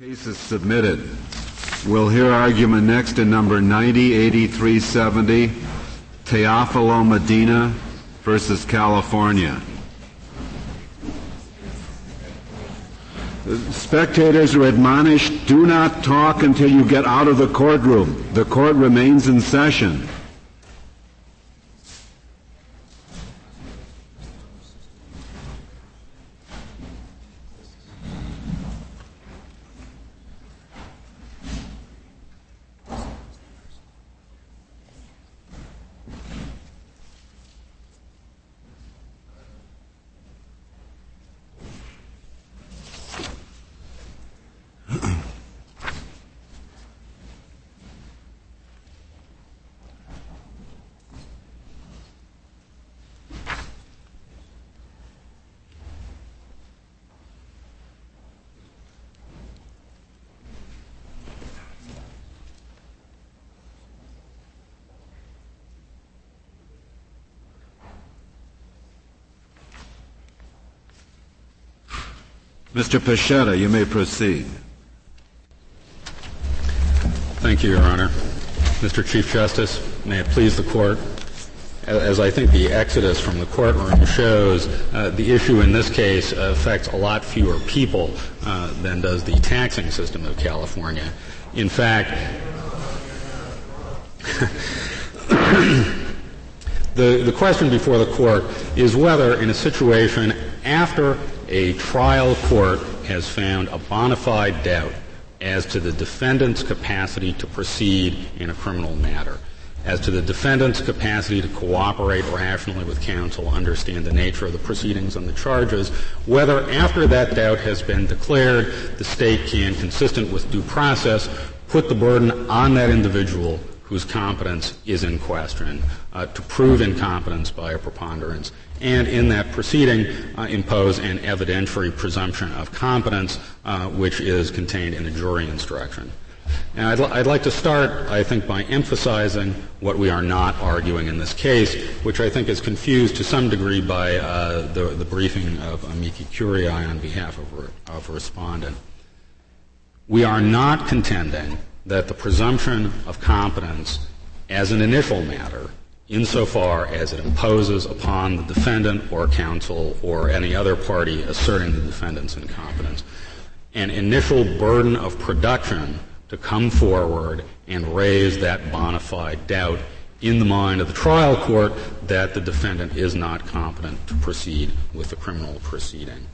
Case is submitted. We'll hear argument next in number 908370, Teofilo Medina versus California. Spectators are admonished, do not talk until you get out of the courtroom. The court remains in session. Mr. Pichetta, you may proceed. Thank you, Your Honor. Mr. Chief Justice, may it please the Court, as I think the exodus from the courtroom shows, uh, the issue in this case affects a lot fewer people uh, than does the taxing system of California. In fact, the, the question before the court is whether, in a situation after a trial court has found a bona fide doubt as to the defendant's capacity to proceed in a criminal matter, as to the defendant's capacity to cooperate rationally with counsel, understand the nature of the proceedings and the charges, whether after that doubt has been declared, the state can, consistent with due process, put the burden on that individual whose competence is in question uh, to prove incompetence by a preponderance and in that proceeding uh, impose an evidentiary presumption of competence, uh, which is contained in a jury instruction. And I'd, l- I'd, like to start, I think, by emphasizing what we are not arguing in this case, which I think is confused to some degree by uh, the, the, briefing of amici curiae on behalf of, re- of respondent. We are not contending that the presumption of competence as an initial matter insofar as it imposes upon the defendant or counsel or any other party asserting the defendant's incompetence an initial burden of production to come forward and raise that bona fide doubt in the mind of the trial court that the defendant is not competent to proceed with the criminal proceeding.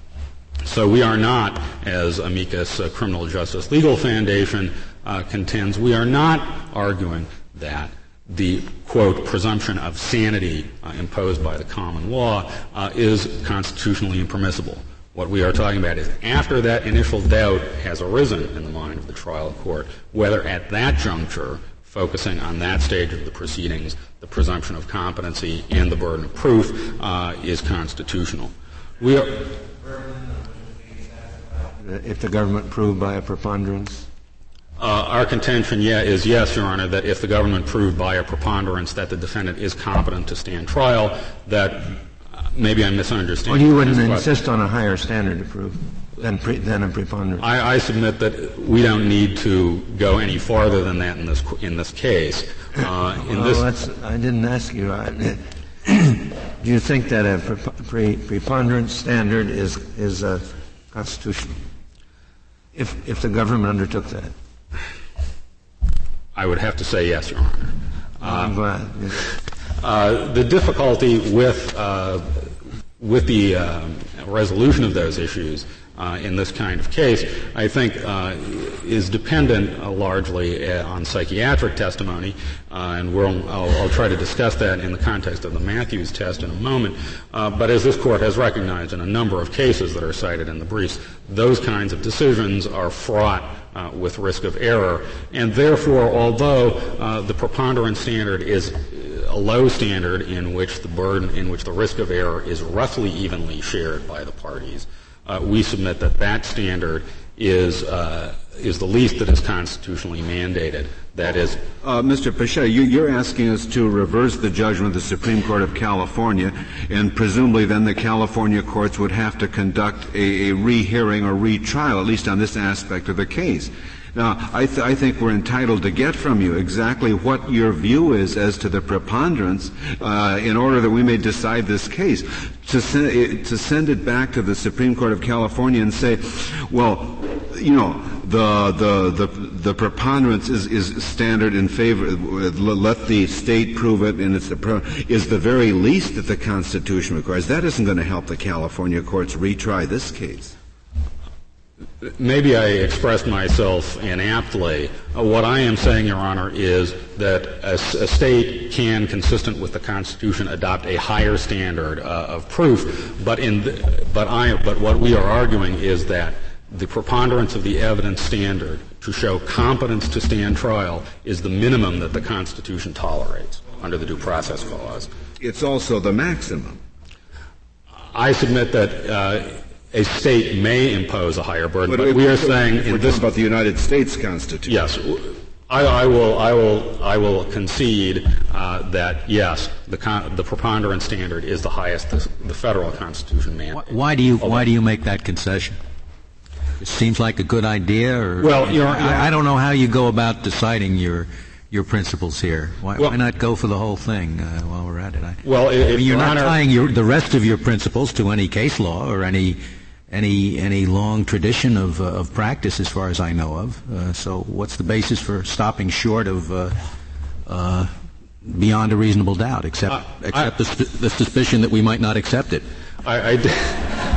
So we are not, as Amicus uh, Criminal Justice Legal Foundation uh, contends, we are not arguing that the quote presumption of sanity uh, imposed by the common law uh, is constitutionally impermissible. What we are talking about is after that initial doubt has arisen in the mind of the trial court, whether at that juncture, focusing on that stage of the proceedings, the presumption of competency and the burden of proof uh, is constitutional. We are. If the government proved by a preponderance? Uh, our contention yeah, is yes, Your Honor, that if the government proved by a preponderance that the defendant is competent to stand trial, that uh, maybe I'm misunderstanding. Well, you wouldn't insist on a higher standard to prove than, pre, than a preponderance. I, I, submit that we don't need to go any farther than that in this in this case. Uh, in well, this I didn't ask you. do you think that a pre, preponderance standard is is uh, constitutional? If if the government undertook that. I would have to say yes, Your Honor. I'm glad. Uh, the difficulty with uh, with the uh, resolution of those issues uh, in this kind of case, I think, uh, is dependent uh, largely uh, on psychiatric testimony, uh, and we'll, I'll, I'll, try to discuss that in the context of the Mathews test in a moment. Uh, but as this court has recognized in a number of cases that are cited in the briefs, those kinds of decisions are fraught with risk of error, and therefore, although the preponderance standard is a low standard in which the burden, in which the risk of error is roughly evenly shared by the parties. Uh, we submit that that standard is uh, is the least that is constitutionally mandated. That is, uh, Mr. Pichette, you, are asking us to reverse the judgment of the Supreme Court of California, and presumably then the California courts would have to conduct a, a rehearing or retrial, at least on this aspect of the case. Now, I, th- I, think we're entitled to get from you exactly what your view is as to the preponderance uh, in order that we may decide this case. To, se- to send it back to the Supreme Court of California and say, well, you know, the, the, the, the preponderance is, is standard in favor, let the state prove it, and it's the, is the very least that the Constitution requires. That isn't going to help the California courts retry this case. Maybe I expressed myself inaptly. Uh, what I am saying, Your Honor, is that a, a, state can, consistent with the Constitution, adopt a higher standard uh, of proof. But in, the, but I, but what we are arguing is that the preponderance of the evidence standard to show competence to stand trial is the minimum that the Constitution tolerates under the Due Process Clause. It's also the maximum. I submit that uh, a state may impose a higher burden, but, but we are saying in this about the United States Constitution. Yes. I, I, will, I, will, I will concede uh, that yes, the, con- the preponderance standard is the highest the, the federal Constitution mandates. Why do you Why do you make that concession? It seems like a good idea, or well, you're, I, I, don't know how you go about deciding your your principles here. Why, well, why not go for the whole thing uh, while we're at it? I, well, if, I mean, you're not Honor, tying your, the rest of your principles to any case law or any any any long tradition of uh, of practice, as far as I know of. Uh, so, what's the basis for stopping short of uh, uh, beyond a reasonable doubt, except except I, the, the, suspicion that we might not accept it? I, I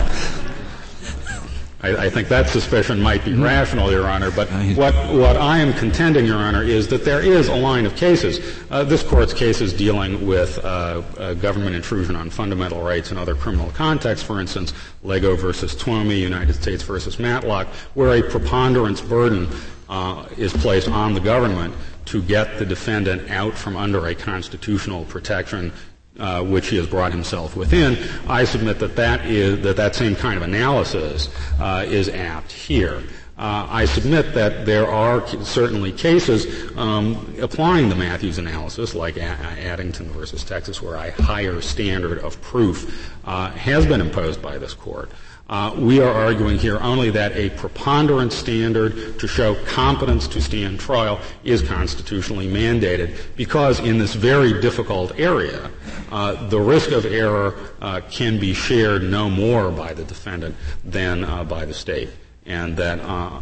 I, I, think that suspicion might be mm-hmm. rational, Your Honor, but what, what I am contending, Your Honor, is that there is a line of cases. Uh, this Court's cases dealing with uh, uh, government intrusion on fundamental rights in other criminal contexts, for instance, Lego versus Twomey, United States versus Matlock, where a preponderance burden uh, is placed on the government to get the defendant out from under a constitutional protection uh, which he has brought himself within, I submit that that is that that same kind of analysis uh, is apt here. Uh, I submit that there are certainly cases um, applying the Mathews analysis, like a- Addington versus Texas, where a higher standard of proof uh, has been imposed by this court. Uh, we are arguing here only that a preponderance standard to show competence to stand trial is constitutionally mandated because in this very difficult area, uh, the risk of error uh, can be shared no more by the defendant than uh, by the state. And that uh,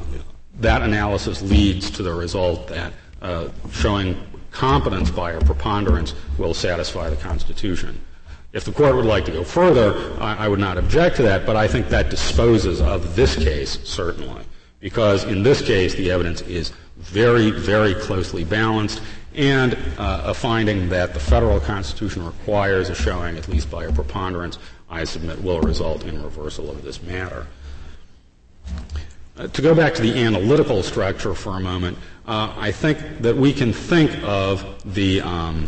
that analysis leads to the result that showing competence by a preponderance will satisfy the Constitution. If the court would like to go further, I, I would not object to that, but I think that disposes of this case, certainly. Because in this case, the evidence is very, very closely balanced, and uh, a finding that the federal constitution requires a showing, at least by a preponderance, I submit will result in reversal of this matter. Uh, to go back to the analytical structure for a moment, uh, I think that we can think of the um,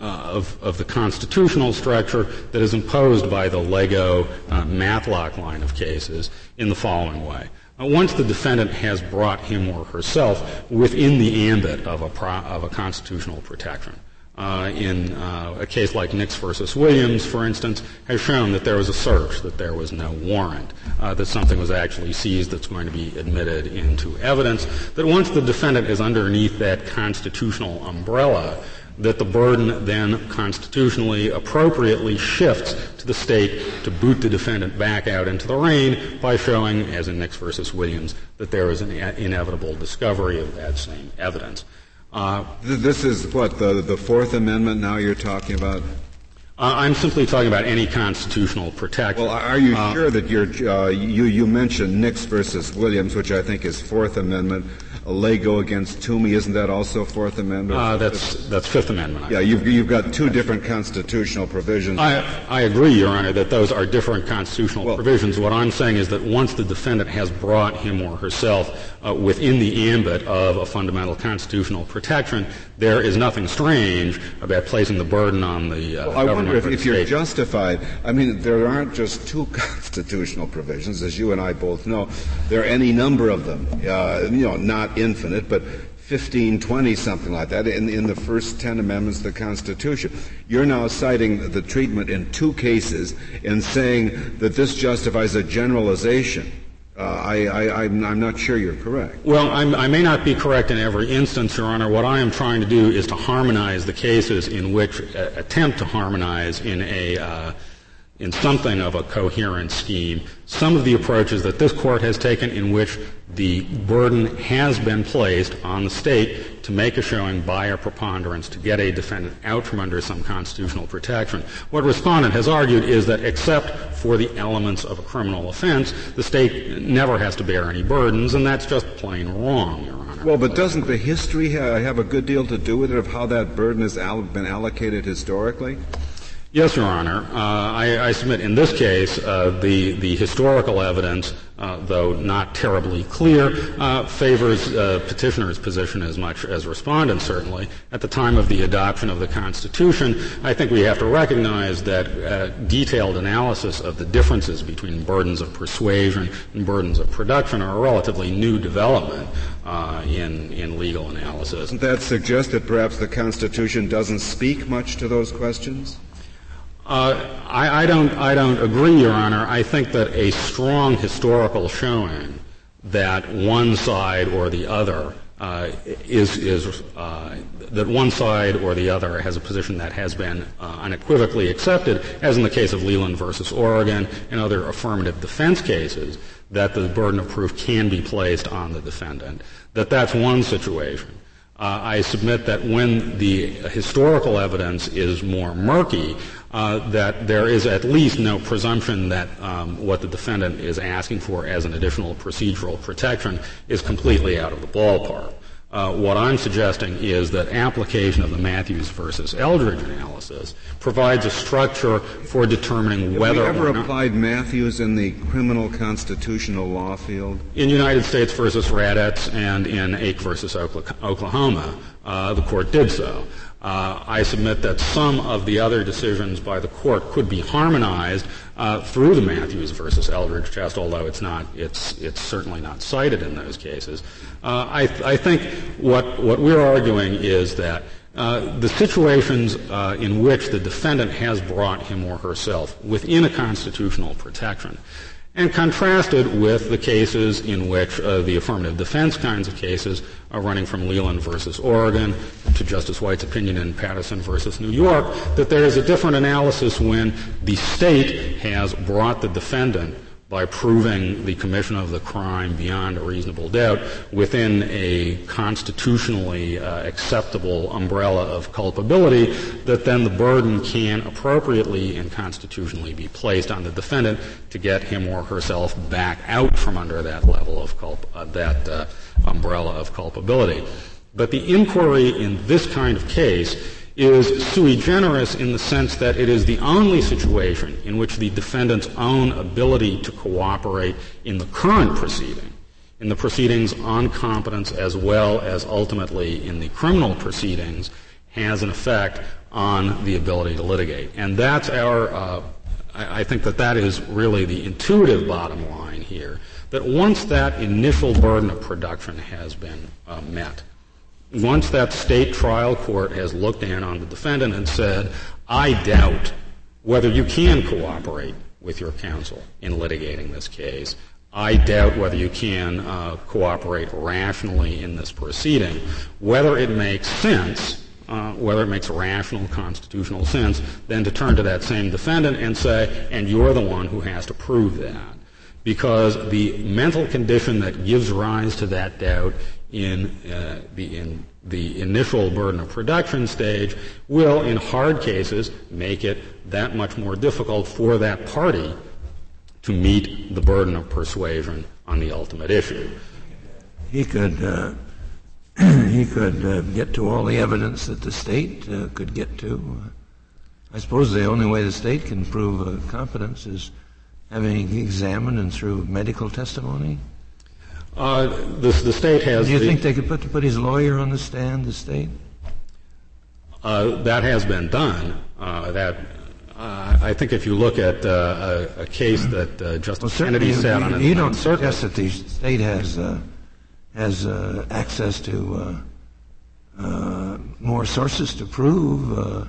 uh, of, of, the constitutional structure that is imposed by the Lego uh, Matlock line of cases in the following way. Uh, once the defendant has brought him or herself within the ambit of a, pro- of a constitutional protection, uh, in uh, a case like Nix versus Williams, for instance, has shown that there was a search, that there was no warrant, uh, that something was actually seized that's going to be admitted into evidence, that once the defendant is underneath that constitutional umbrella, that the burden then constitutionally appropriately shifts to the state to boot the defendant back out into the rain by showing, as in Nix versus Williams, that there is an inevitable discovery of that same evidence. Uh, this is what the the Fourth Amendment. Now you're talking about. Uh, I'm simply talking about any constitutional protection. Well, are you uh, sure that you're, uh, you, you mentioned Nix versus Williams, which I think is Fourth Amendment. Lego against Twomey, isn't that also Fourth Amendment? Uh, that's that's Fifth Amendment. Yeah, you've you've got two different constitutional provisions. I I agree, Your Honor, that those are different constitutional well, provisions. What I'm saying is that once the defendant has brought him or herself uh, within the ambit of a fundamental constitutional protection, there is nothing strange about placing the burden on the uh, well, government wonder if, if you're justified. I mean, there aren't just two constitutional provisions, as you and I both know. There are any number of them. Uh, you know, not infinite, but 15, 20, something like that, in, in the first 10 amendments of the Constitution. You're now citing the treatment in two cases and saying that this justifies a generalization. Uh, I, am not sure you're correct. Well, I'm, i may not be correct in every instance, Your Honor. What I am trying to do is to harmonize the cases in which uh, attempt to harmonize in a uh, in something of a coherent scheme some of the approaches that this court has taken in which the burden has been placed on the state to make a showing by a preponderance to get a defendant out from under some constitutional protection. What respondent has argued is that except for the elements of a criminal offense, the state never has to bear any burdens, and that's just plain wrong, Your Honor. Well, but doesn't the history have a good deal to do with it of how that burden has been allocated historically? Yes, Your Honor. Uh, I, submit in this case uh, the historical evidence, uh, though not terribly clear, favors petitioner's position as much as respondent. Certainly, at the time of the adoption of the Constitution, I think we have to recognize that detailed analysis of the differences between burdens of persuasion and burdens of production are a relatively new development in in legal analysis. Doesn't that suggest that perhaps the Constitution doesn't speak much to those questions? Uh, I, I, don't. I don't agree, Your Honor. I think that a strong historical showing that one side or the other uh, is is uh, that one side or the other has a position that has been uh, unequivocally accepted, as in the case of Leland versus Oregon and other affirmative defense cases, that the burden of proof can be placed on the defendant. That that's one situation. Uh, I submit that when the historical evidence is more murky, uh, that there is at least no presumption that um, what the defendant is asking for as an additional procedural protection is completely out of the ballpark. Uh, what I'm suggesting is that application of the Mathews versus Eldridge analysis provides a structure for determining Have whether we ever applied Mathews in the criminal constitutional law field. In United States versus Raddatz and in Ake versus Oklahoma, uh, the court did so. Uh, I submit that some of the other decisions by the court could be harmonized uh, through the Mathews versus Eldridge test, although it's not, it's, it's certainly not cited in those cases. Uh, I, I, think what, what we're arguing is that uh, the situations uh, in which the defendant has brought him or herself within a constitutional protection and contrasted with the cases in which uh, the affirmative defense kinds of cases are running from Leland versus Oregon to Justice White's opinion in Patterson versus New York, that there is a different analysis when the state has brought the defendant by proving the commission of the crime beyond a reasonable doubt within a constitutionally uh, acceptable umbrella of culpability, that then the burden can appropriately and constitutionally be placed on the defendant to get him or herself back out from under that level of culp- uh, that uh, umbrella of culpability. But the inquiry in this kind of case is sui generis in the sense that it is the only situation in which the defendant's own ability to cooperate in the current proceeding, in the proceedings on competence as well as ultimately in the criminal proceedings, has an effect on the ability to litigate. And that's our, uh, I, I think that that is really the intuitive bottom line here, that once that initial burden of production has been uh, met, once that state trial court has looked in on the defendant and said, I doubt whether you can cooperate with your counsel in litigating this case. I doubt whether you can uh, cooperate rationally in this proceeding. Whether it makes sense, uh, whether it makes rational constitutional sense, then to turn to that same defendant and say, and you're the one who has to prove that. Because the mental condition that gives rise to that doubt in uh, the in the initial burden of production stage will, in hard cases, make it that much more difficult for that party to meet the burden of persuasion on the ultimate issue. He could uh, he could uh, get to all the evidence that the state uh, could get to. I suppose the only way the state can prove uh, competence is having examined and through medical testimony. Uh, the, the state has. Do you the, think they could put, put his lawyer on the stand, the state? Uh, that has been done. Uh, that I think if you look at uh, a, a, case that uh, Justice well, Kennedy sat on, you, you don't suggest that the state has uh, has uh, access to uh, more sources to prove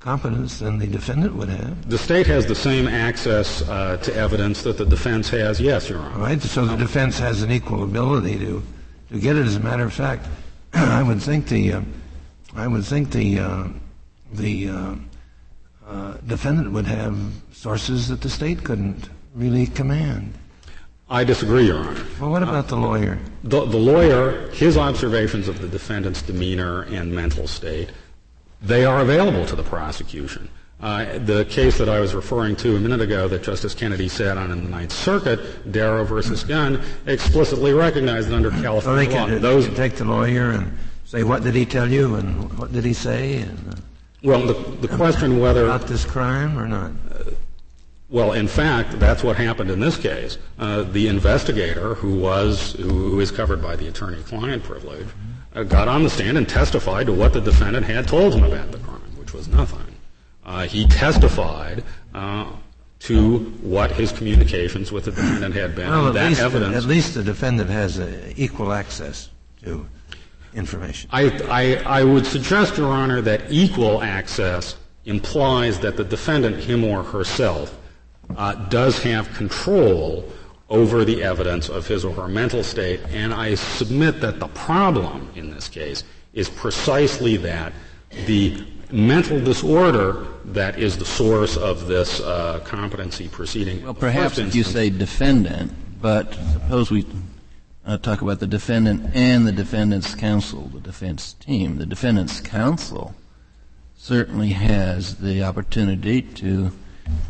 competence than the defendant would have. The state has the same access to evidence that the defense has. Yes, Your Honor. All right. So the defense has an equal ability to to get it. As a matter of fact, I would think the I would think the the uh, defendant would have sources that the state couldn't really command. I disagree, Your Honor. Well, what about uh, the lawyer? The, the lawyer, his observations of the defendant's demeanor and mental state, they are available to the prosecution. Uh, the case that I was referring to a minute ago that Justice Kennedy sat on in the Ninth Circuit, Darrow versus Gunn, explicitly recognized that under California so they can, law. Those can take the lawyer and say, "What did he tell you?" and "What did he say?" and uh, well, the, the question whether about this crime or not. Uh, well, in fact, that's what happened in this case. Uh, the investigator, who was who is covered by the attorney-client privilege, got on the stand and testified to what the defendant had told him about the crime, which was nothing. Uh, he testified uh, to what his communications with the defendant had been. Well, at, that least, evidence, at least the defendant has equal access to information. I, I, I would suggest, Your Honor, that equal access implies that the defendant, him or herself, uh, does have control over the evidence of his or her mental state, and I submit that the problem in this case is precisely that the mental disorder that is the source of this uh, competency proceeding. Well, perhaps if you say defendant, but suppose we uh, talk about the defendant and the defendant's counsel, the defense team. The defendant's counsel certainly has the opportunity to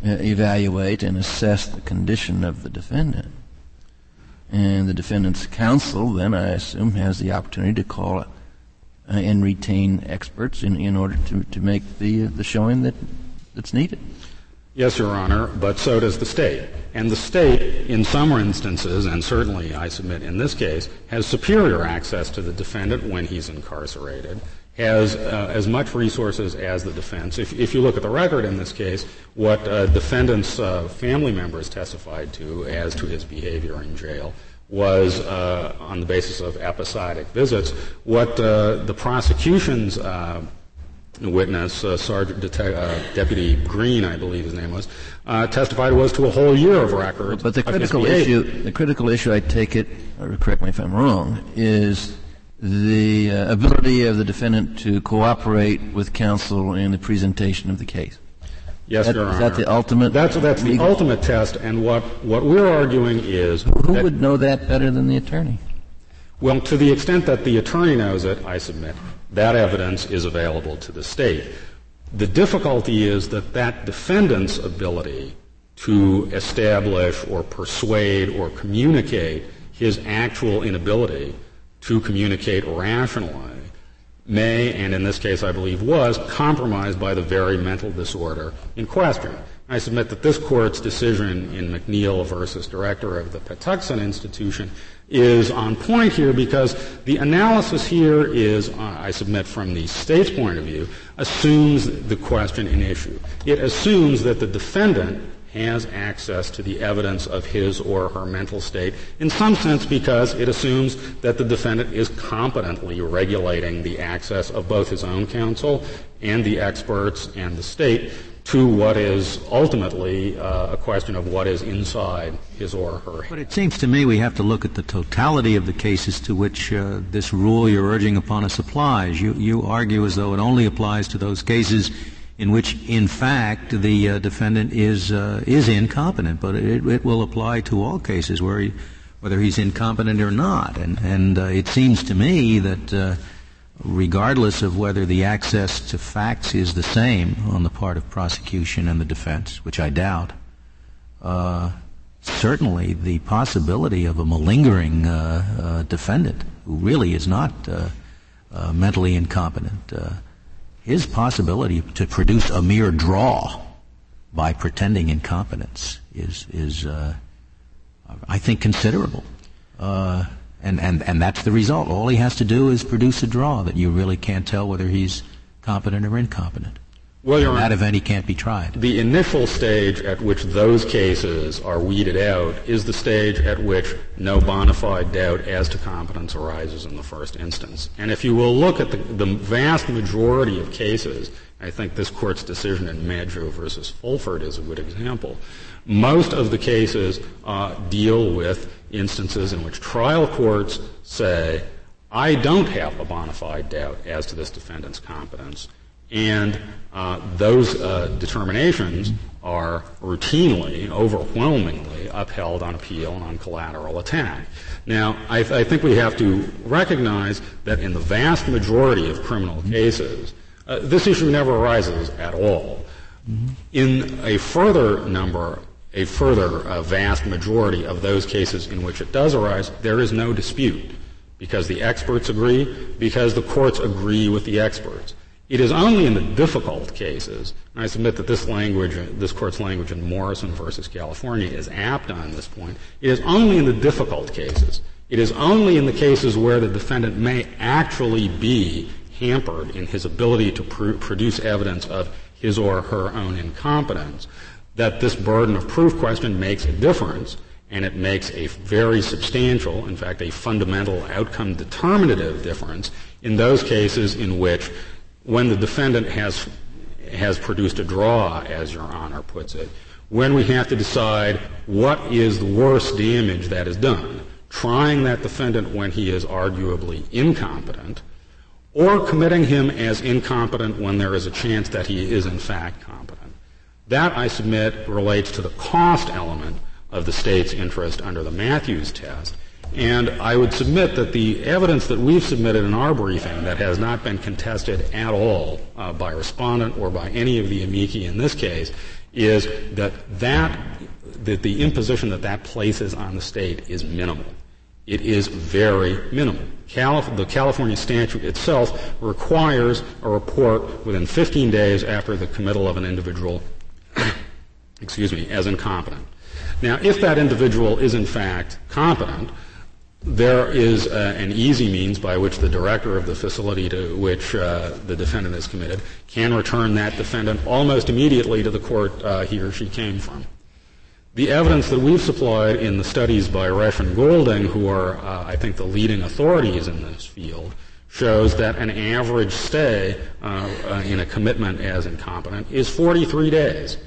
evaluate and assess the condition of the defendant. And the defendant's counsel then, I assume, has the opportunity to call uh, and retain experts in, in order to, to make the, the showing that, that's needed. Yes, Your Honor, but so does the state. And the state, in some instances, and certainly I submit in this case, has superior access to the defendant when he's incarcerated, has uh, as much resources as the defense. If, if, you look at the record in this case, what uh, defendant's uh, family members testified to as to his behavior in jail was uh, on the basis of episodic visits. What uh, the prosecution's uh, witness, uh, Sergeant Dete- uh, Deputy Green, I believe his name was, uh, testified was to a whole year of records. But the critical issue, the critical issue, I take it, or correct me if I'm wrong, is the uh, ability of the defendant to cooperate with counsel in the presentation of the case. Yes, that, Your Honor. Is that the ultimate? That's, that's the ultimate test, and what, what we're arguing is. Who would know that better than the attorney? Well, to the extent that the attorney knows it, I submit, that evidence is available to the state. The difficulty is that that defendant's ability to establish or persuade or communicate his actual inability to communicate rationally may, and in this case I believe was, compromised by the very mental disorder in question. I submit that this court's decision in McNeil versus director of the Patuxent Institution is on point here because the analysis here is, I submit from the state's point of view, assumes the question in issue. It assumes that the defendant has access to the evidence of his or her mental state in some sense because it assumes that the defendant is competently regulating the access of both his own counsel and the experts and the state to what is ultimately uh, a question of what is inside his or her. But it seems to me we have to look at the totality of the cases to which uh, this rule you're urging upon us applies. You, you argue as though it only applies to those cases in which, in fact, the uh, defendant is uh, is incompetent, but it, it, will apply to all cases where he, whether he's incompetent or not. And, and uh, it seems to me that uh, regardless of whether the access to facts is the same on the part of prosecution and the defense, which I doubt, uh, certainly the possibility of a malingering uh, defendant who really is not mentally incompetent, uh, his possibility to produce a mere draw by pretending incompetence is, is I think, considerable. And, and, and that's the result. All he has to do is produce a draw that you really can't tell whether he's competent or incompetent. Well, Your that event he can't be tried. the initial stage at which those cases are weeded out is the stage at which no bona fide doubt as to competence arises in the first instance. And if you will look at the, the vast majority of cases, I think this court's decision in Maggio versus Fulford is a good example. Most of the cases uh, deal with instances in which trial courts say, I don't have a bona fide doubt as to this defendant's competence. And uh, those uh, determinations are routinely, overwhelmingly upheld on appeal and on collateral attack. Now, I, th- I, think we have to recognize that in the vast majority of criminal cases, uh, this issue never arises at all. In a further number, a further uh, vast majority of those cases in which it does arise, there is no dispute because the experts agree, because the courts agree with the experts. It is only in the difficult cases, and I submit that this language, this court's language in Morrison versus California is apt on this point. It is only in the difficult cases. It is only in the cases where the defendant may actually be hampered in his ability to pr- produce evidence of his or her own incompetence that this burden of proof question makes a difference and it makes a very substantial, in fact, a fundamental outcome determinative difference in those cases in which when the defendant has, has produced a draw, as Your Honor puts it, when we have to decide what is the worst damage that is done, trying that defendant when he is arguably incompetent, or committing him as incompetent when there is a chance that he is in fact competent. That, I submit, relates to the cost element of the state's interest under the Mathews test, and I would submit that the evidence that we've submitted in our briefing that has not been contested at all uh, by respondent or by any of the amici in this case is that that, that the imposition that that places on the state is minimal. It is very minimal. Calif- the California statute itself requires a report within 15 days after the committal of an individual, excuse me, as incompetent. Now, if that individual is in fact competent, there is uh, an easy means by which the director of the facility to which uh, the defendant is committed can return that defendant almost immediately to the court uh, he or she came from. The evidence that we've supplied in the studies by Roesch and Golding, who are, uh, I think, the leading authorities in this field, shows that an average stay uh, in a commitment as incompetent is 43 days.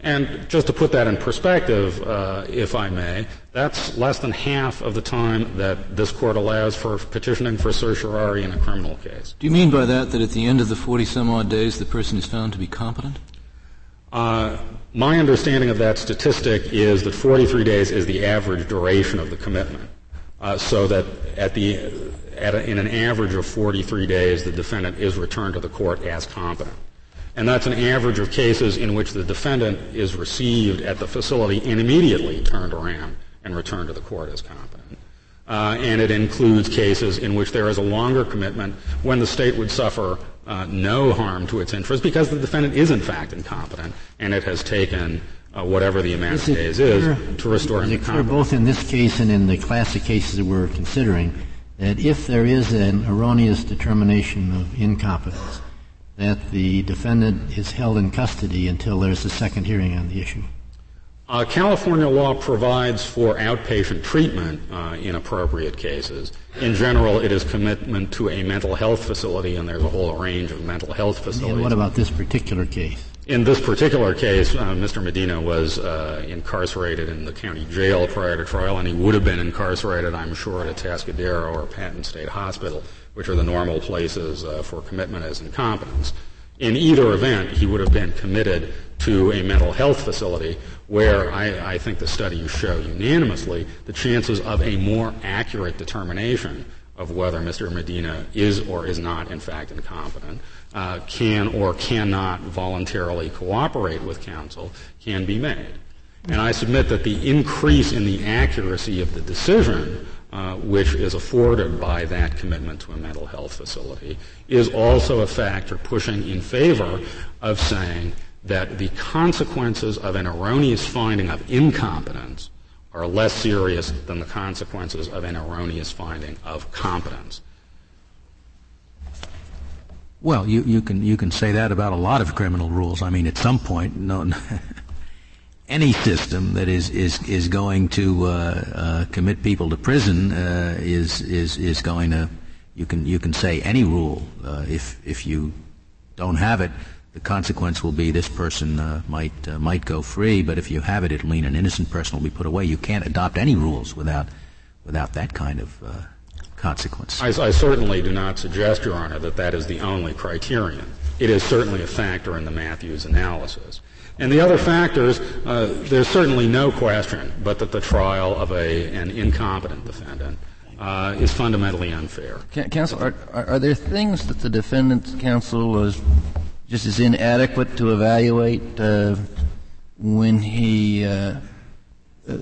And just to put that in perspective, uh, if I may, that's less than half of the time that this court allows for petitioning for certiorari in a criminal case. Do you mean by that that at the end of the 40 some odd days the person is found to be competent? Uh, my understanding of that statistic is that 43 days is the average duration of the commitment. Uh, so that at the, at a, in an average of 43 days, the defendant is returned to the court as competent. And that's an average of cases in which the defendant is received at the facility and immediately turned around and returned to the court as competent. Uh, and it includes cases in which there is a longer commitment when the state would suffer uh, no harm to its interest because the defendant is in fact incompetent and it has taken uh, whatever the amount is of days clear, is to restore him is to it clear competence. both in this case and in the classic cases that we're considering that if there is an erroneous determination of incompetence, that the defendant is held in custody until there's a second hearing on the issue? Uh, California law provides for outpatient treatment uh, in appropriate cases. In general, it is commitment to a mental health facility, and there's a whole range of mental health facilities. And what about this particular case? In this particular case, uh, Mr. Medina was uh, incarcerated in the county jail prior to trial, and he would have been incarcerated, I'm sure, at a Atascadero or Patton State Hospital, which are the normal places uh, for commitment as incompetence. In either event, he would have been committed to a mental health facility where I, I think the studies show unanimously the chances of a more accurate determination of whether Mr. Medina is or is not, in fact, incompetent, uh, can or cannot voluntarily cooperate with counsel can be made. And I submit that the increase in the accuracy of the decision, uh, which is afforded by that commitment to a mental health facility, is also a factor pushing in favor of saying that the consequences of an erroneous finding of incompetence are less serious than the consequences of an erroneous finding of competence. Well, you, you can you can say that about a lot of criminal rules. I mean, at some point, no, any system that is is is going to uh, uh, commit people to prison uh, is is is going to you can you can say any rule uh, if if you don't have it the consequence will be this person uh, might uh, might go free but if you have it it'll mean an innocent person will be put away. You can't adopt any rules without without that kind of consequence. I, I certainly do not suggest your honor that that is the only criterion. It is certainly a factor in the Mathews analysis and the other factors, uh, there's certainly no question but that the trial of a, an incompetent defendant uh, is fundamentally unfair. Counsel, are, are, there things that the defendant's counsel was just as inadequate to evaluate uh, when he uh, uh,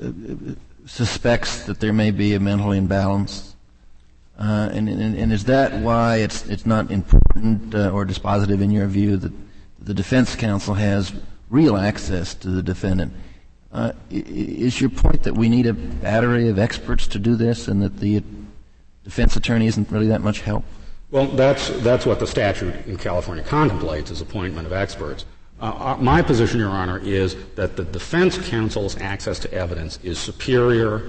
suspects that there may be a mental imbalance? Uh, and, and, and, is that why it's, it's not important or dispositive in your view that the defense counsel has real access to the defendant. Uh, is your point that we need a battery of experts to do this and that the defense attorney isn't really that much help? Well, that's, that's what the statute in California contemplates is appointment of experts. Uh, uh, my position, Your Honor, is that the defense counsel's access to evidence is superior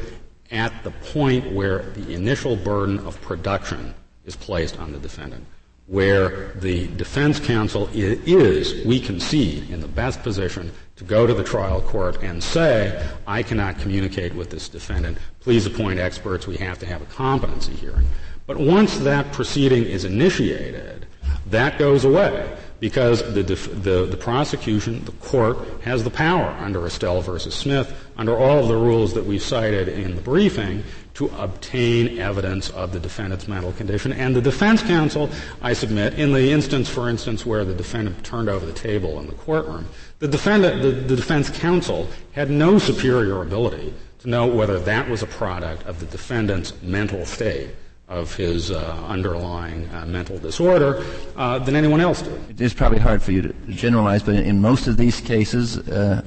at the point where the initial burden of production is placed on the defendant where the defense counsel is, we concede, in the best position to go to the trial court and say, I cannot communicate with this defendant. Please appoint experts. We have to have a competency hearing. But once that proceeding is initiated, that goes away because the, the, the, prosecution, the court, has the power under Estelle versus Smith, under all of the rules that we've cited in the briefing, to obtain evidence of the defendant's mental condition. And the defense counsel, I submit, in the instance, for instance, where the defendant turned over the table in the courtroom, the defendant, the, the defense counsel had no superior ability to know whether that was a product of the defendant's mental state of his uh, underlying uh, mental disorder uh, than anyone else did. It's probably hard for you to generalize, but in most of these cases, uh,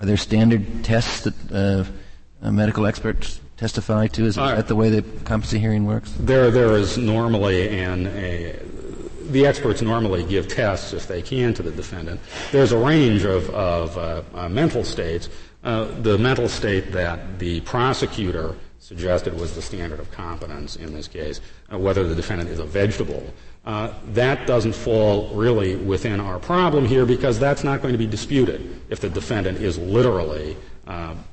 are there standard tests that uh, medical experts testify to? Is uh, that the way the competency hearing works? There, there is normally an a, the experts normally give tests if they can to the defendant. There's a range of, of uh, uh, mental states. Uh, the mental state that the prosecutor suggested was the standard of competence in this case, uh, whether the defendant is a vegetable. Uh, that doesn't fall really within our problem here because that's not going to be disputed if the defendant is literally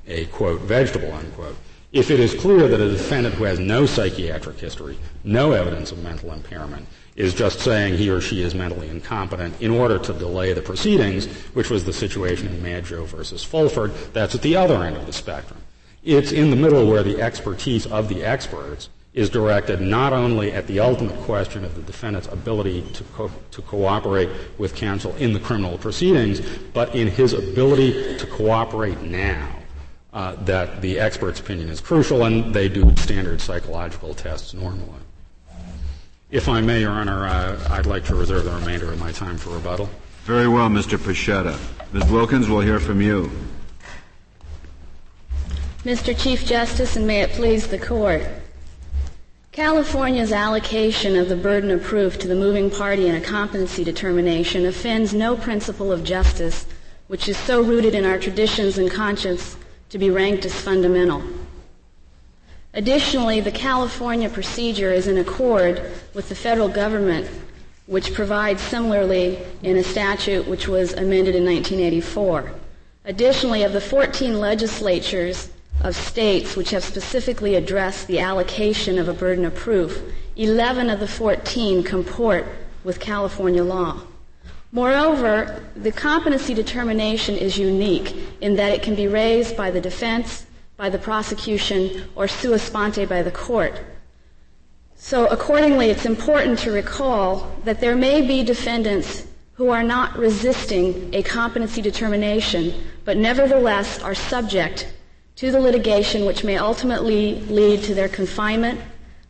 a quote vegetable unquote. If it is clear that a defendant who has no psychiatric history, no evidence of mental impairment, is just saying he or she is mentally incompetent in order to delay the proceedings, which was the situation in Maggio versus Fulford, that's at the other end of the spectrum. It's in the middle where the expertise of the experts is directed not only at the ultimate question of the defendant's ability to, co- to cooperate with counsel in the criminal proceedings, but in his ability to cooperate now uh, that the expert's opinion is crucial, and they do standard psychological tests normally. If I may, Your Honor, uh, I'd like to reserve the remainder of my time for rebuttal. Very well, Mr. Pachetta. Ms. Wilkins, we'll hear from you. Mr. Chief Justice, and may it please the Court. California's allocation of the burden of proof to the moving party in a competency determination offends no principle of justice, which is so rooted in our traditions and conscience to be ranked as fundamental. Additionally, the California procedure is in accord with the federal government, which provides similarly in a statute which was amended in 1984. Additionally, of the 14 legislatures of states which have specifically addressed the allocation of a burden of proof, 11 of the 14 comport with California law. Moreover, the competency determination is unique in that it can be raised by the defense, by the prosecution, or sua sponte by the court. So accordingly, it's important to recall that there may be defendants who are not resisting a competency determination, but nevertheless are subject to the litigation which may ultimately lead to their confinement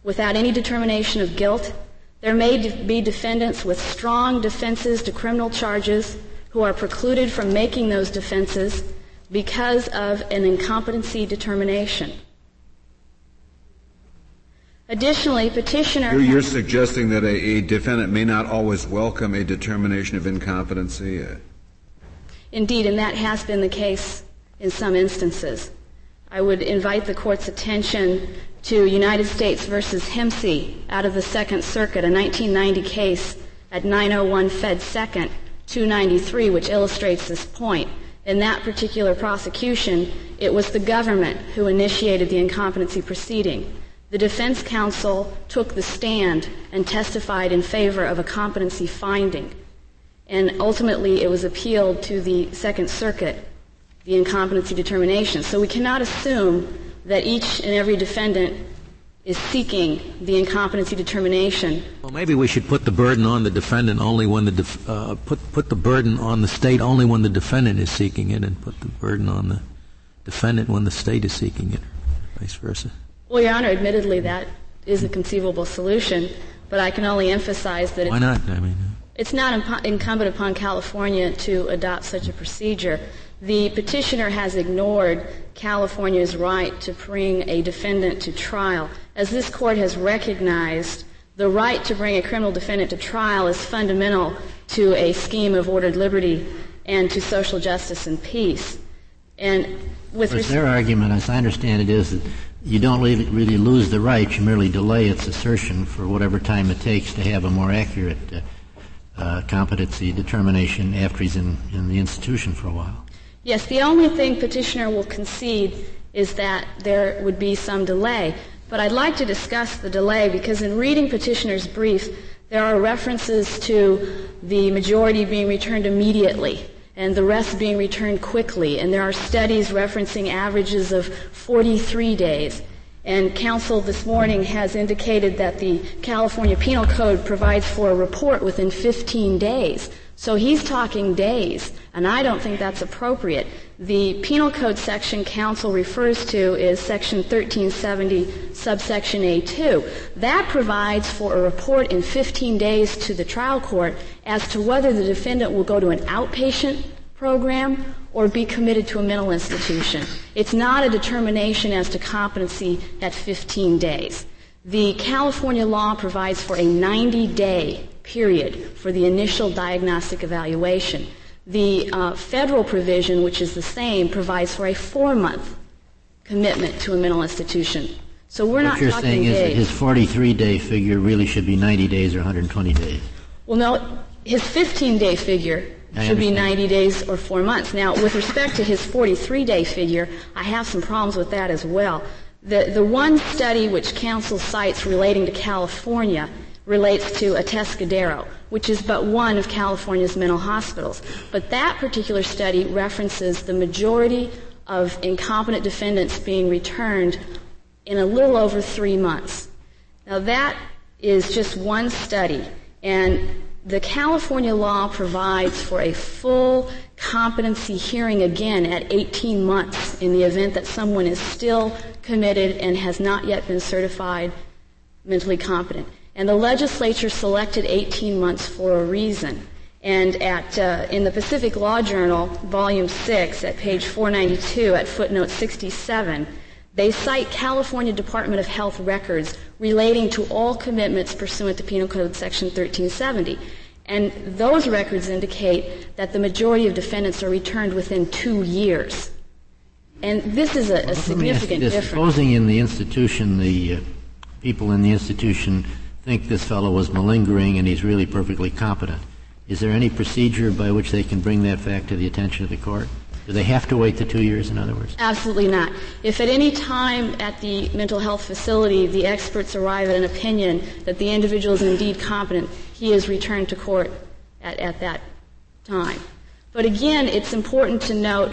without any determination of guilt there may be defendants with strong defenses to criminal charges who are precluded from making those defenses because of an incompetency determination. Additionally, petitioner. You're, you're suggesting that a, a, defendant may not always welcome a determination of incompetency? Indeed, and that has been the case in some instances. I would invite the court's attention to United States versus Hemsi out of the Second Circuit, a 1990 case at 901 Fed Second, 293, which illustrates this point. In that particular prosecution, it was the government who initiated the incompetency proceeding. The defense counsel took the stand and testified in favor of a competency finding. And ultimately, it was appealed to the Second Circuit, the incompetency determination. So we cannot assume that each and every defendant is seeking the incompetency determination. Well, maybe we should put the burden on the defendant only when the def- uh, put put the burden on the state only when the defendant is seeking it, and put the burden on the defendant when the state is seeking it, vice versa. Well, Your Honor, admittedly, that is a conceivable solution, but I can only emphasize that why not? I mean, it's not imp- incumbent upon California to adopt such a procedure. The petitioner has ignored California's right to bring a defendant to trial. As this court has recognized, the right to bring a criminal defendant to trial is fundamental to a scheme of ordered liberty and to social justice and peace. And with res- their argument, as I understand it, is that you don't really, really, lose the right; you merely delay its assertion for whatever time it takes to have a more accurate uh, uh, competency determination after he's in, in the institution for a while. Yes, the only thing petitioner will concede is that there would be some delay. But I'd like to discuss the delay because in reading petitioner's brief, there are references to the majority being returned immediately and the rest being returned quickly. And there are studies referencing averages of 43 days. And counsel this morning has indicated that the California Penal Code provides for a report within 15 days. So he's talking days, and I don't think that's appropriate. The Penal Code section counsel refers to is section 1370, subsection A2. That provides for a report in 15 days to the trial court as to whether the defendant will go to an outpatient program or be committed to a mental institution. It's not a determination as to competency at 15 days. The California law provides for a 90 day period for the initial diagnostic evaluation. The uh, federal provision, which is the same, provides for a four month commitment to a mental institution. So we're what not you're talking saying days. is that his 43 day figure really should be 90 days or 120 days. Well, no, his 15 day figure I should be 90 days or four months. Now, with respect to his 43 day figure, I have some problems with that as well. The, the one study which counsel cites relating to California relates to Atascadero, which is but one of California's mental hospitals. But that particular study references the majority of incompetent defendants being returned in a little over three months. Now that is just one study, and the California law provides for a full competency hearing again at 18 months in the event that someone is still committed and has not yet been certified mentally competent. And the legislature selected 18 months for a reason. And at, uh, in the Pacific Law Journal, volume 6, at page 492, at footnote 67, they cite California Department of Health records relating to all commitments pursuant to Penal Code Section 1370. And those records indicate that the majority of defendants are returned within two years. And this is a, a significant difference. Supposing in the institution, the uh, people in the institution think this fellow was malingering and he's really perfectly competent. Is there any procedure by which they can bring that fact to the attention of the court? Do they have to wait the two years, in other words? Absolutely not. If at any time at the mental health facility the experts arrive at an opinion that the individual is indeed competent, he is returned to court at, at that time. But again, it's important to note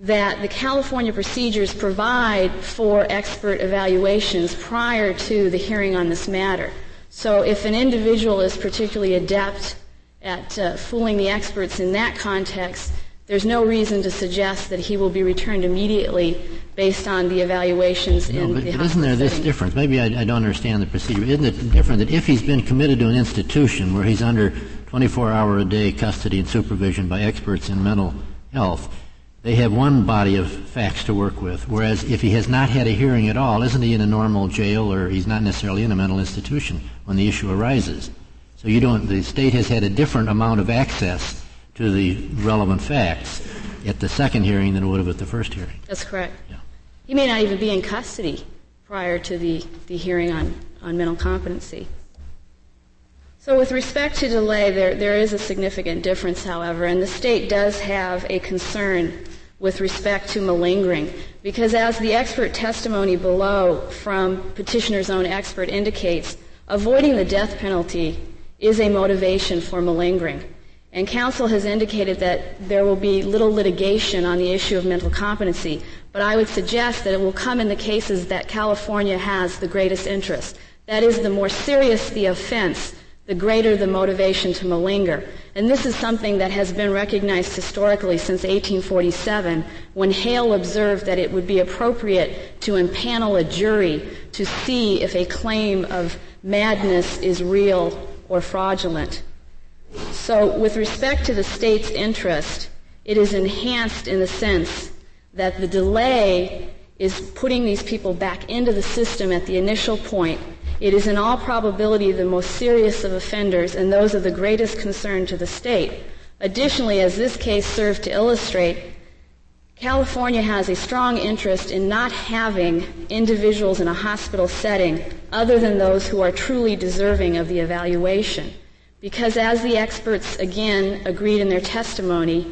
that the California procedures provide for expert evaluations prior to the hearing on this matter. So if an individual is particularly adept at uh, fooling the experts in that context, there's no reason to suggest that he will be returned immediately based on the evaluations no, in but, the but isn't there this difference? Maybe I, I, don't understand the procedure. Isn't it different that if he's been committed to an institution where he's under 24 hour a day custody and supervision by experts in mental health, they have one body of facts to work with. Whereas if he has not had a hearing at all, isn't he in a normal jail or he's not necessarily in a mental institution when the issue arises? So you don't, the state has had a different amount of access to the relevant facts at the second hearing than it would have at the first hearing. That's correct. Yeah. He may not even be in custody prior to the, the hearing on, on mental competency. So with respect to delay, there, there is a significant difference, however, and the state does have a concern with respect to malingering because as the expert testimony below from petitioner's own expert indicates, avoiding the death penalty is a motivation for malingering. And counsel has indicated that there will be little litigation on the issue of mental competency, but I would suggest that it will come in the cases that California has the greatest interest. That is, the more serious the offense, the greater the motivation to malinger. And this is something that has been recognized historically since 1847 when Hale observed that it would be appropriate to impanel a jury to see if a claim of madness is real or fraudulent. So with respect to the state's interest, it is enhanced in the sense that the delay is putting these people back into the system at the initial point it is in all probability the most serious of offenders and those of the greatest concern to the state. Additionally, as this case served to illustrate, California has a strong interest in not having individuals in a hospital setting other than those who are truly deserving of the evaluation. Because as the experts again agreed in their testimony,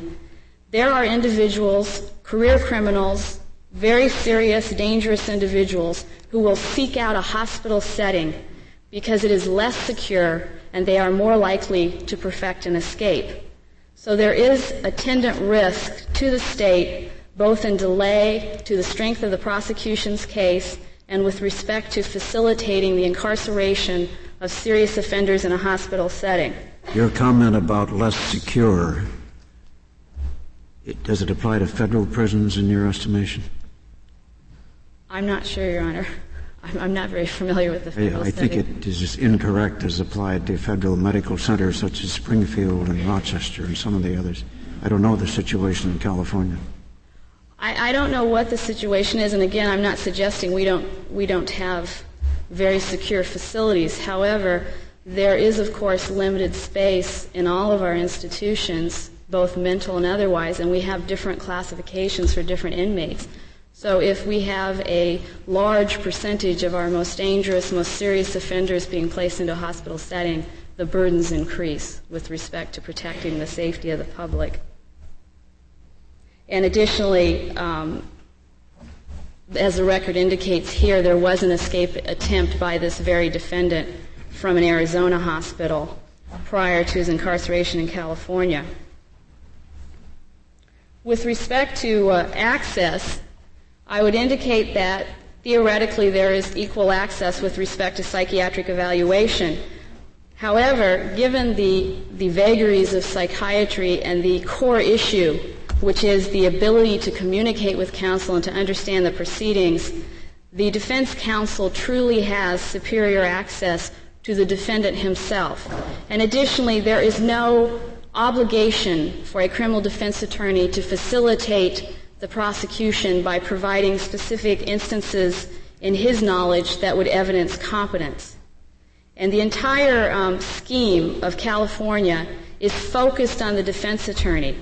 there are individuals, career criminals, very serious, dangerous individuals who will seek out a hospital setting because it is less secure and they are more likely to perfect an escape. So there is attendant risk to the state, both in delay to the strength of the prosecution's case and with respect to facilitating the incarceration of serious offenders in a hospital setting. Your comment about less secure, does it apply to federal prisons in your estimation? I'm not sure, Your Honor. I'm, I'm not very familiar with the federal I, I think it is incorrect as applied to federal medical centers such as Springfield and Rochester and some of the others. I don't know the situation in California. I, I don't know what the situation is, and again, I'm not suggesting we don't we don't have very secure facilities. However, there is, of course, limited space in all of our institutions, both mental and otherwise, and we have different classifications for different inmates. So if we have a large percentage of our most dangerous, most serious offenders being placed into a hospital setting, the burdens increase with respect to protecting the safety of the public. And additionally, um, as the record indicates here, there was an escape attempt by this very defendant from an Arizona hospital prior to his incarceration in California. With respect to uh, access, I would indicate that theoretically there is equal access with respect to psychiatric evaluation. However, given the, the vagaries of psychiatry and the core issue, which is the ability to communicate with counsel and to understand the proceedings, the defense counsel truly has superior access to the defendant himself. And additionally, there is no obligation for a criminal defense attorney to facilitate the prosecution by providing specific instances in his knowledge that would evidence competence. And the entire um, scheme of California is focused on the defense attorney.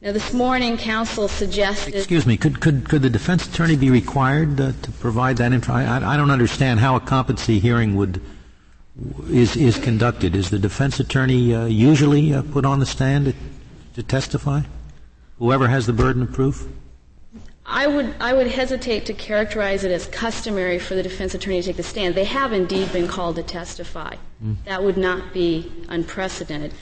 Now, this morning, counsel suggested. Excuse me. Could could could the defense attorney be required uh, to provide that info? I, I, don't understand how a competency hearing would is is conducted. Is the defense attorney uh, usually uh, put on the stand to, to testify? Whoever has the burden of proof. I would, I would hesitate to characterize it as customary for the defense attorney to take the stand. They have indeed been called to testify. Mm. That would not be unprecedented.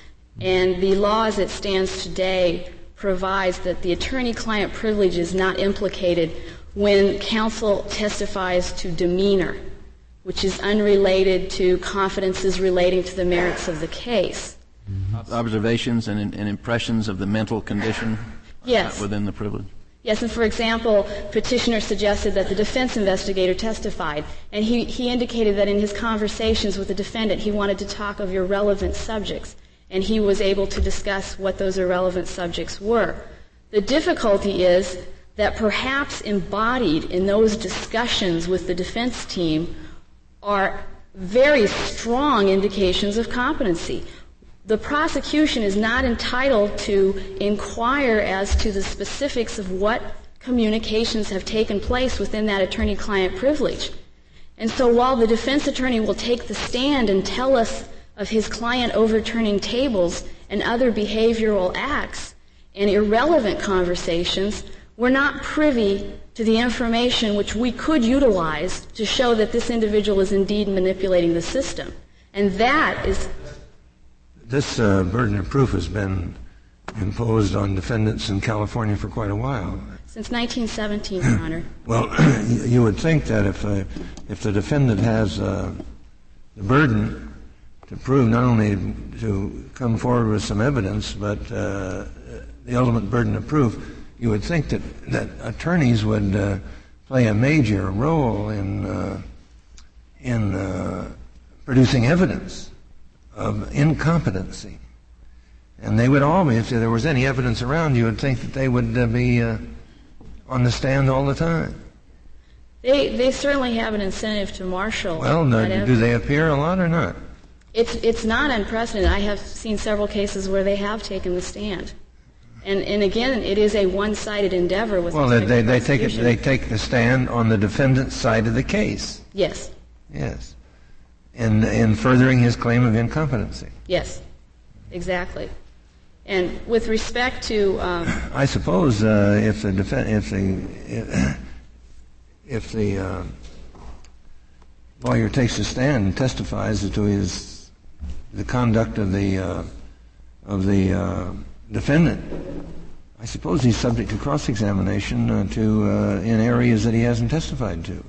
And the law as it stands today provides that the attorney-client privilege is not implicated when counsel testifies to demeanor, which is unrelated to confidences relating to the merits of the case. Observations and, and impressions of the mental condition yes. within the privilege? Yes, and for example, petitioner suggested that the defense investigator testified, and he, he indicated that in his conversations with the defendant, he wanted to talk of irrelevant subjects, and he was able to discuss what those irrelevant subjects were. The difficulty is that perhaps embodied in those discussions with the defense team are very strong indications of competency. The prosecution is not entitled to inquire as to the specifics of what communications have taken place within that attorney client privilege. And so while the defense attorney will take the stand and tell us of his client overturning tables and other behavioral acts and irrelevant conversations, we're not privy to the information which we could utilize to show that this individual is indeed manipulating the system. And that is. This uh, burden of proof has been imposed on defendants in California for quite a while. Since 1917, Your Honor. well, you would think that if, uh, if the defendant has uh, the burden to prove not only to come forward with some evidence, but uh, the ultimate burden of proof, you would think that, that attorneys would uh, play a major role in, uh, in uh, producing evidence of incompetency. And they would all be, if there was any evidence around, you would think that they would uh, be uh, on the stand all the time. They, they certainly have an incentive to marshal. Well, no, do they appear a lot or not? It's, it's not unprecedented. I have seen several cases where they have taken the stand. And, and again, it is a one-sided endeavor with well, they, they take it, they take the stand on the defendant's side of the case. Yes. Yes. In in furthering his claim of incompetency. Yes. Exactly. And with respect to, um, I suppose uh, if the defen- if the if the uh, lawyer takes a stand and testifies to his the conduct of the uh, of the uh, defendant. I suppose he's subject to cross-examination uh, to uh, in areas that he hasn't testified to.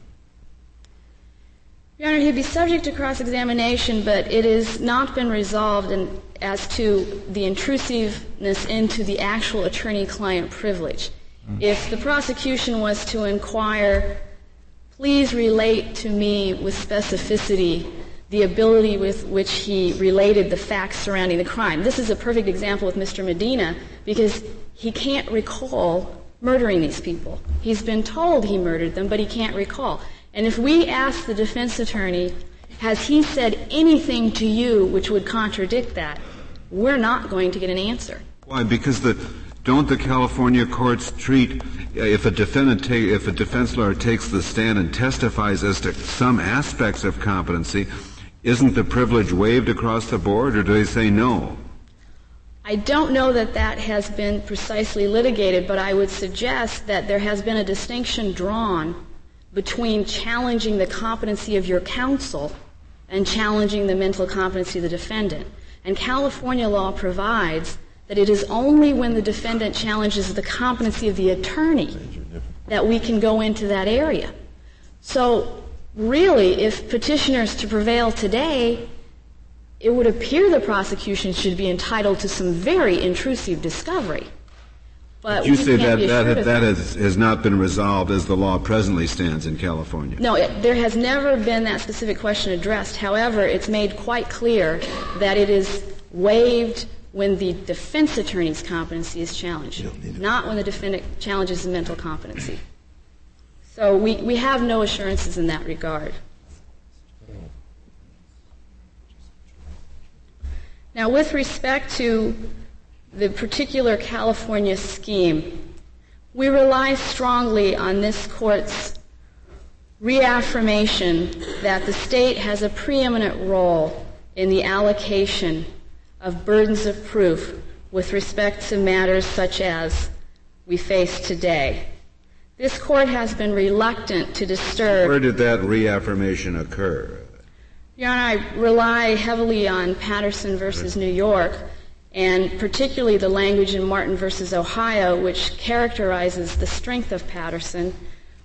Your Honor, he'd be subject to cross-examination, but it has not been resolved in, as to the intrusiveness into the actual attorney-client privilege. Mm. If the prosecution was to inquire, please relate to me with specificity the ability with which he related the facts surrounding the crime. This is a perfect example with Mr. Medina because he can't recall murdering these people. He's been told he murdered them, but he can't recall. And if we ask the defense attorney, has he said anything to you which would contradict that? We're not going to get an answer. Why? Because the don't the California courts treat if a defendant ta- if a defense lawyer takes the stand and testifies as to some aspects of competency, isn't the privilege waived across the board, or do they say no? I don't know that that has been precisely litigated, but I would suggest that there has been a distinction drawn between challenging the competency of your counsel and challenging the mental competency of the defendant. And California law provides that it is only when the defendant challenges the competency of the attorney that we can go into that area. So really, if petitioners to prevail today, it would appear the prosecution should be entitled to some very intrusive discovery. But you say that that, that has, has not been resolved as the law presently stands in California. No, it, there has never been that specific question addressed. However, it's made quite clear that it is waived when the defense attorney's competency is challenged, not when the defendant challenges the mental competency. So we, we have no assurances in that regard. Now, with respect to the particular California scheme, we rely strongly on this court's reaffirmation that the state has a preeminent role in the allocation of burdens of proof with respect to matters such as we face today. This court has been reluctant to disturb. Where did that reaffirmation occur? Your Honor, I rely heavily on Patterson versus New York, and particularly the language in Martin versus Ohio, which characterizes the strength of Patterson,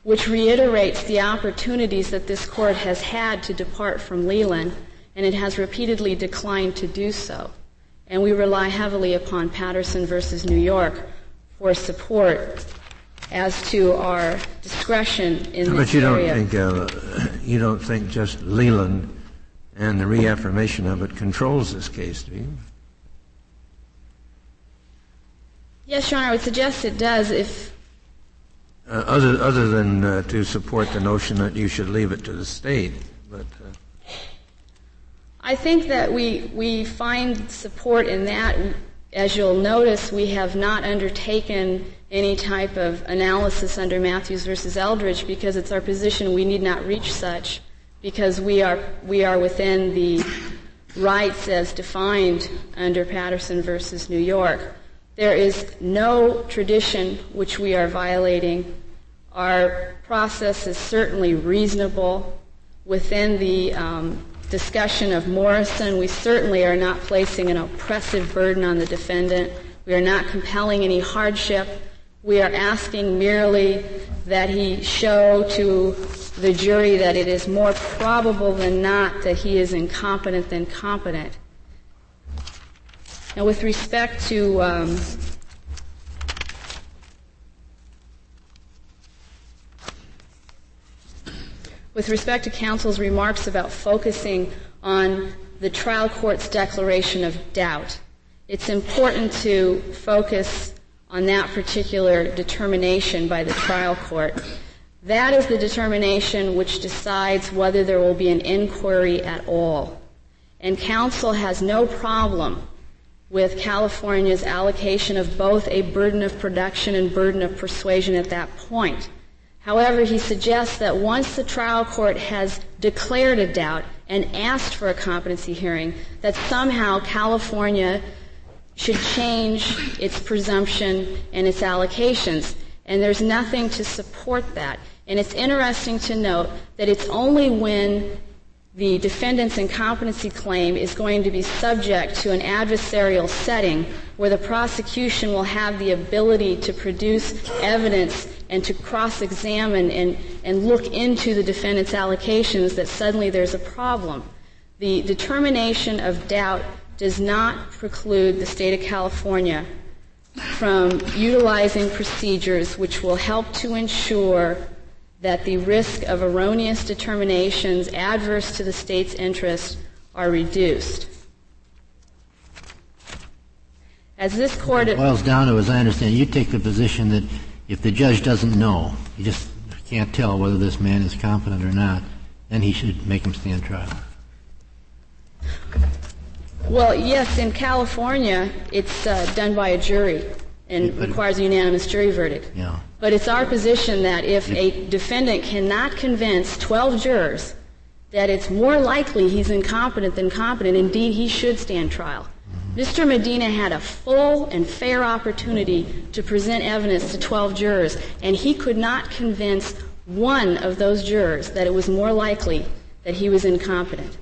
which reiterates the opportunities that this court has had to depart from Leland, and it has repeatedly declined to do so. And we rely heavily upon Patterson versus New York for support as to our discretion in but this you don't area. think uh, you don't think just Leland and the reaffirmation of it controls this case, do you? Yes, Your Honor, I would suggest it does if. Uh, other, other than uh, to support the notion that you should leave it to the state. But, uh, I think that we, we find support in that. As you'll notice, we have not undertaken any type of analysis under Mathews versus Eldridge because it's our position we need not reach such because we are, we are within the rights as defined under Patterson versus New York. There is no tradition which we are violating. Our process is certainly reasonable within the um, discussion of Morrison. We certainly are not placing an oppressive burden on the defendant. We are not compelling any hardship. We are asking merely that he show to the jury that it is more probable than not that he is incompetent than competent. Now, with respect to um, with respect to counsel's remarks about focusing on the trial court's declaration of doubt, it's important to focus on that particular determination by the trial court. That is the determination which decides whether there will be an inquiry at all. And counsel has no problem with California's allocation of both a burden of production and burden of persuasion at that point. However, he suggests that once the trial court has declared a doubt and asked for a competency hearing, that somehow California should change its presumption and its allocations. And there's nothing to support that. And it's interesting to note that it's only when the defendant's incompetency claim is going to be subject to an adversarial setting where the prosecution will have the ability to produce evidence and to cross-examine and, and look into the defendant's allocations that suddenly there's a problem. The determination of doubt does not preclude the state of California from utilizing procedures which will help to ensure that the risk of erroneous determinations adverse to the state's interests are reduced. As this court it boils down to, as I understand, you take the position that if the judge doesn't know, he just can't tell whether this man is competent or not, then he should make him stand trial. Well, yes, in California, it's uh, done by a jury and requires a unanimous jury verdict. Yeah. But it's our position that if a mm-hmm. defendant cannot convince 12 jurors that it's more likely he's incompetent than competent, indeed he should stand trial. Mm-hmm. Mr. Medina had a full and fair opportunity to present evidence to 12 jurors, and he could not convince one of those jurors that it was more likely that he was incompetent.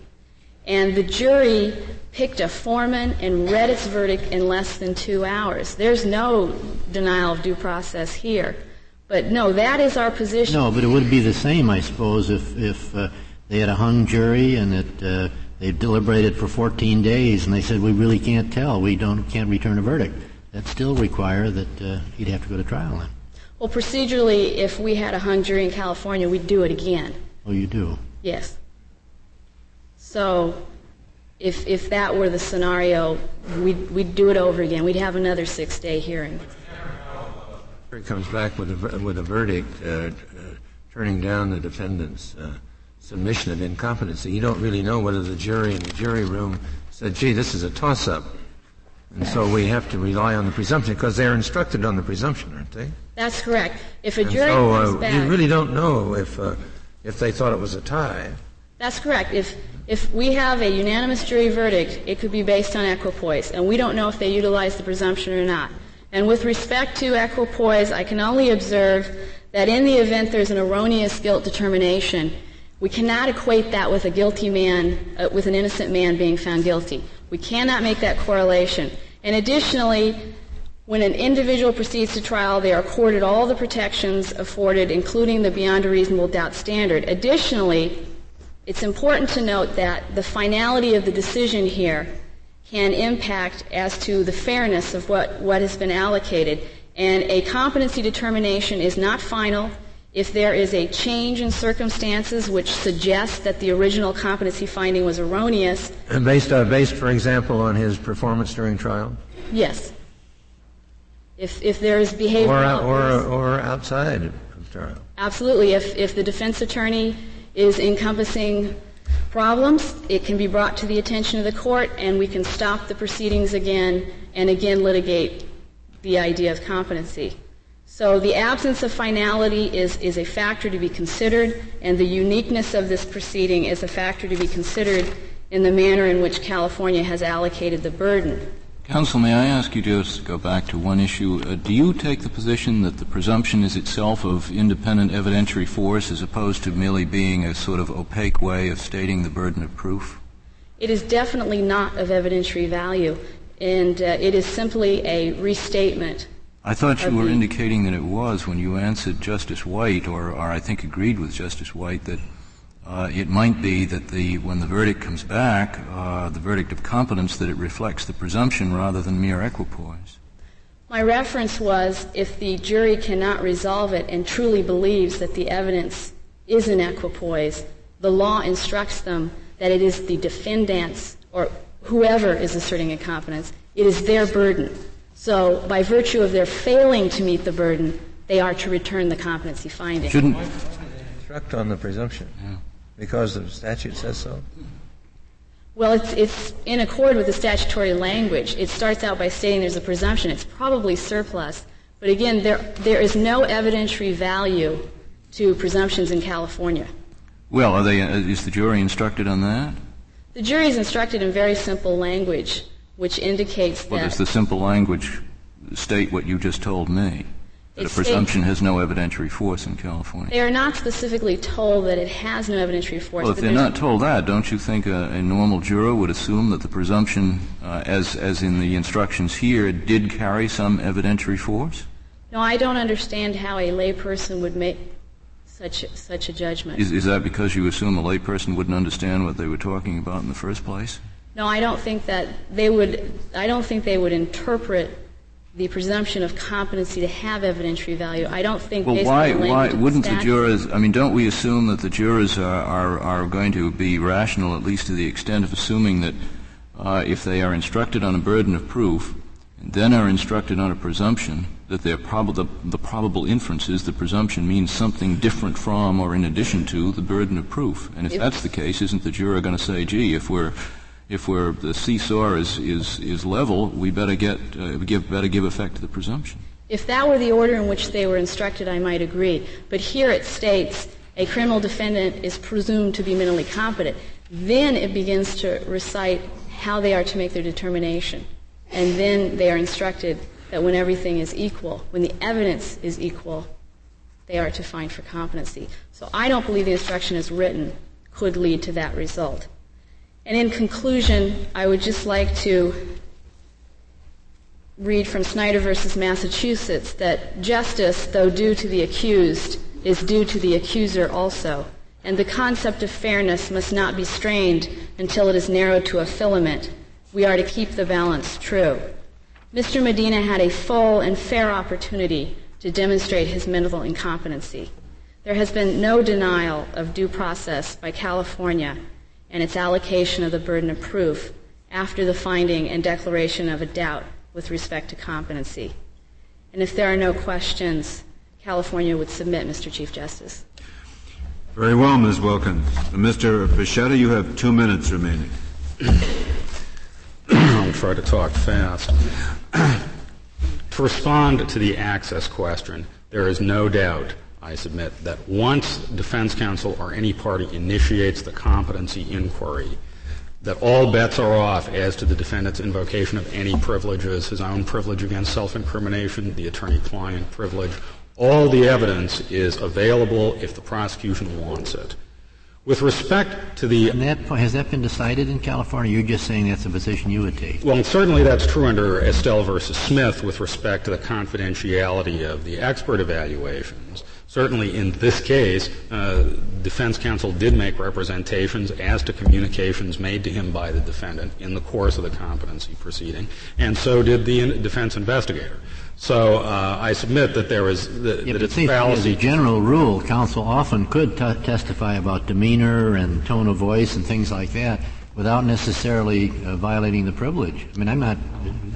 And the jury picked a foreman and read its verdict in less than two hours. There's no denial of due process here. But no, that is our position. No, but it would be the same, I suppose, if, if uh, they had a hung jury and that uh, they deliberated for 14 days and they said, we really can't tell, we don't, can't return a verdict. That still require that uh, he'd have to go to trial then. Well, procedurally, if we had a hung jury in California, we'd do it again. Oh, you do? Yes. So if, if that were the scenario, we'd, we'd do it over again. We'd have another six-day hearing jury comes back with a, with a verdict uh, uh, turning down the defendant's uh, submission of incompetency, you don't really know whether the jury in the jury room said, gee, this is a toss-up. And so we have to rely on the presumption because they're instructed on the presumption, aren't they? That's correct. If a jury so, comes uh, back, you really don't know if uh, if they thought it was a tie. That's correct. If if we have a unanimous jury verdict, it could be based on equipoise, and we don't know if they utilize the presumption or not. And with respect to equipoise, I can only observe that in the event there's an erroneous guilt determination, we cannot equate that with a guilty man, uh, with an innocent man being found guilty. We cannot make that correlation. And additionally, when an individual proceeds to trial, they are accorded all the protections afforded, including the beyond a reasonable doubt standard. Additionally, it's important to note that the finality of the decision here can impact as to the fairness of what, what has been allocated. And a competency determination is not final if there is a change in circumstances which suggests that the original competency finding was erroneous. And based, uh, based, for example, on his performance during trial? Yes. If, if there is behavior. or, or, or outside of trial. Absolutely. If, if the defense attorney is encompassing problems, it can be brought to the attention of the court and we can stop the proceedings again and again litigate the idea of competency. So the absence of finality is, is a factor to be considered, and the uniqueness of this proceeding is a factor to be considered in the manner in which California has allocated the burden. Counsel, may I ask you just to go back to one issue? Uh, do you take the position that the presumption is itself of independent evidentiary force as opposed to merely being a sort of opaque way of stating the burden of proof? It is definitely not of evidentiary value, and uh, it is simply a restatement. I thought you were indicating that it was when you answered Justice White, or, or I think agreed with Justice White, that uh, it might be that the, when the verdict comes back, uh, the verdict of competence, that it reflects the presumption rather than mere equipoise. My reference was if the jury cannot resolve it and truly believes that the evidence is in equipoise, the law instructs them that it is the defendant's or whoever is asserting incompetence, it is their burden. So by virtue of their failing to meet the burden, they are to return the competency finding. Shouldn't instruct on the presumption? Yeah because the statute says so? Well, it's, it's in accord with the statutory language. It starts out by stating there's a presumption. It's probably surplus. But again, there, there is no evidentiary value to presumptions in California. Well, are they, uh, is the jury instructed on that? The jury is instructed in very simple language, which indicates well, that. does the simple language state what you just told me? A presumption has no evidentiary force in California. They are not specifically told that it has no evidentiary force. Well, if they're not told that, don't you think a, a normal juror would assume that the presumption, uh, as, as in the instructions here, did carry some evidentiary force? No, I don't understand how a layperson would make such, such a judgment. Is, is that because you assume a layperson wouldn't understand what they were talking about in the first place? No, I don't think that they would, I don't think they would interpret the presumption of competency to have evidentiary value. I don't think. Well, why? Why wouldn't the, the, jurors? I mean, don't we assume that the jurors are, are, are going to be rational, at least to the extent of assuming that uh, if they are instructed on a burden of proof, and then are instructed on a presumption, that prob- the, the probable inference is the presumption means something different from or in addition to the burden of proof. And if, if that's the case, isn't the juror going to say, "Gee, if we're if we're, the seesaw is, is, is level, we better get, uh, give, better give effect to the presumption. If that were the order in which they were instructed, I might agree. But here it states a criminal defendant is presumed to be mentally competent. Then it begins to recite how they are to make their determination. And then they are instructed that when everything is equal, when the evidence is equal, they are to find for competency. So I don't believe the instruction as written could lead to that result. And in conclusion, I would just like to read from Snyder versus Massachusetts that justice, though due to the accused, is due to the accuser also. And the concept of fairness must not be strained until it is narrowed to a filament. We are to keep the balance true. Mr. Medina had a full and fair opportunity to demonstrate his mental incompetency. There has been no denial of due process by California and its allocation of the burden of proof after the finding and declaration of a doubt with respect to competency. And if there are no questions, California would submit, Mr. Chief Justice. Very well, Ms. Wilkins. Uh, Mr. Fischetta, you have two minutes remaining. I'll try to talk fast. to respond to the access question, there is no doubt I submit that once defense counsel or any party initiates the competency inquiry, that all bets are off as to the defendant's invocation of any privileges, his own privilege against self-incrimination, the attorney-client privilege. All the evidence is available if the prosecution wants it. With respect to the that, has that been decided in California? You're just saying that's a position you would take. Well, certainly that's true under Estelle versus Smith with respect to the confidentiality of the expert evaluations. Certainly in this case, uh, defense counsel did make representations as to communications made to him by the defendant in the course of the competency proceeding, and so did the defense investigator. So uh, I submit that there is that, yeah, that it's fallacy. As a general rule, counsel often could t- testify about demeanor and tone of voice and things like that. Without necessarily uh, violating the privilege. I mean, I'm not,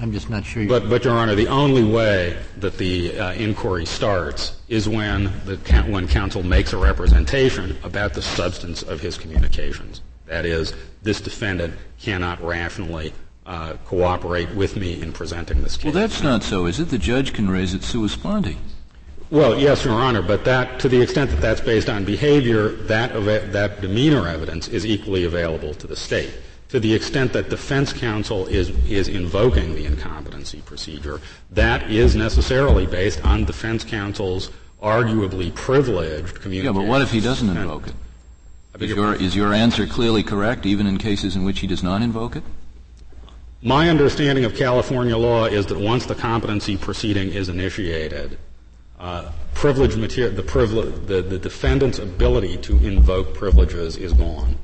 I'm just not sure. But, but Your Honor, the only way that the uh, inquiry starts is when the when counsel makes a representation about the substance of his communications. That is, this defendant cannot rationally uh, cooperate with me in presenting this case. Well, that's not so, is it? The judge can raise it sua sponte. Well, yes, Your Honor, but that, to the extent that that's based on behavior, that, that demeanor evidence is equally available to the state. To the extent that defense counsel is, is invoking the incompetency procedure, that is necessarily based on defense counsel's arguably privileged communication. Yeah, but what if he doesn't invoke it? Is your, is your answer clearly correct, even in cases in which he does not invoke it? My understanding of California law is that once the competency proceeding is initiated, uh, privilege material, the, privilege, the, the defendant's ability to invoke privileges is gone.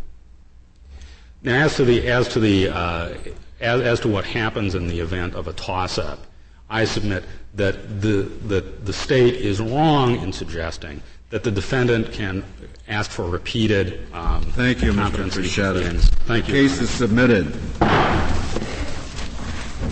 Now, as to the as to the uh, as, as to what happens in the event of a toss-up, I submit that the that the state is wrong in suggesting that the defendant can ask for repeated. Um, Thank you, Mr. Thank you. Case is submitted.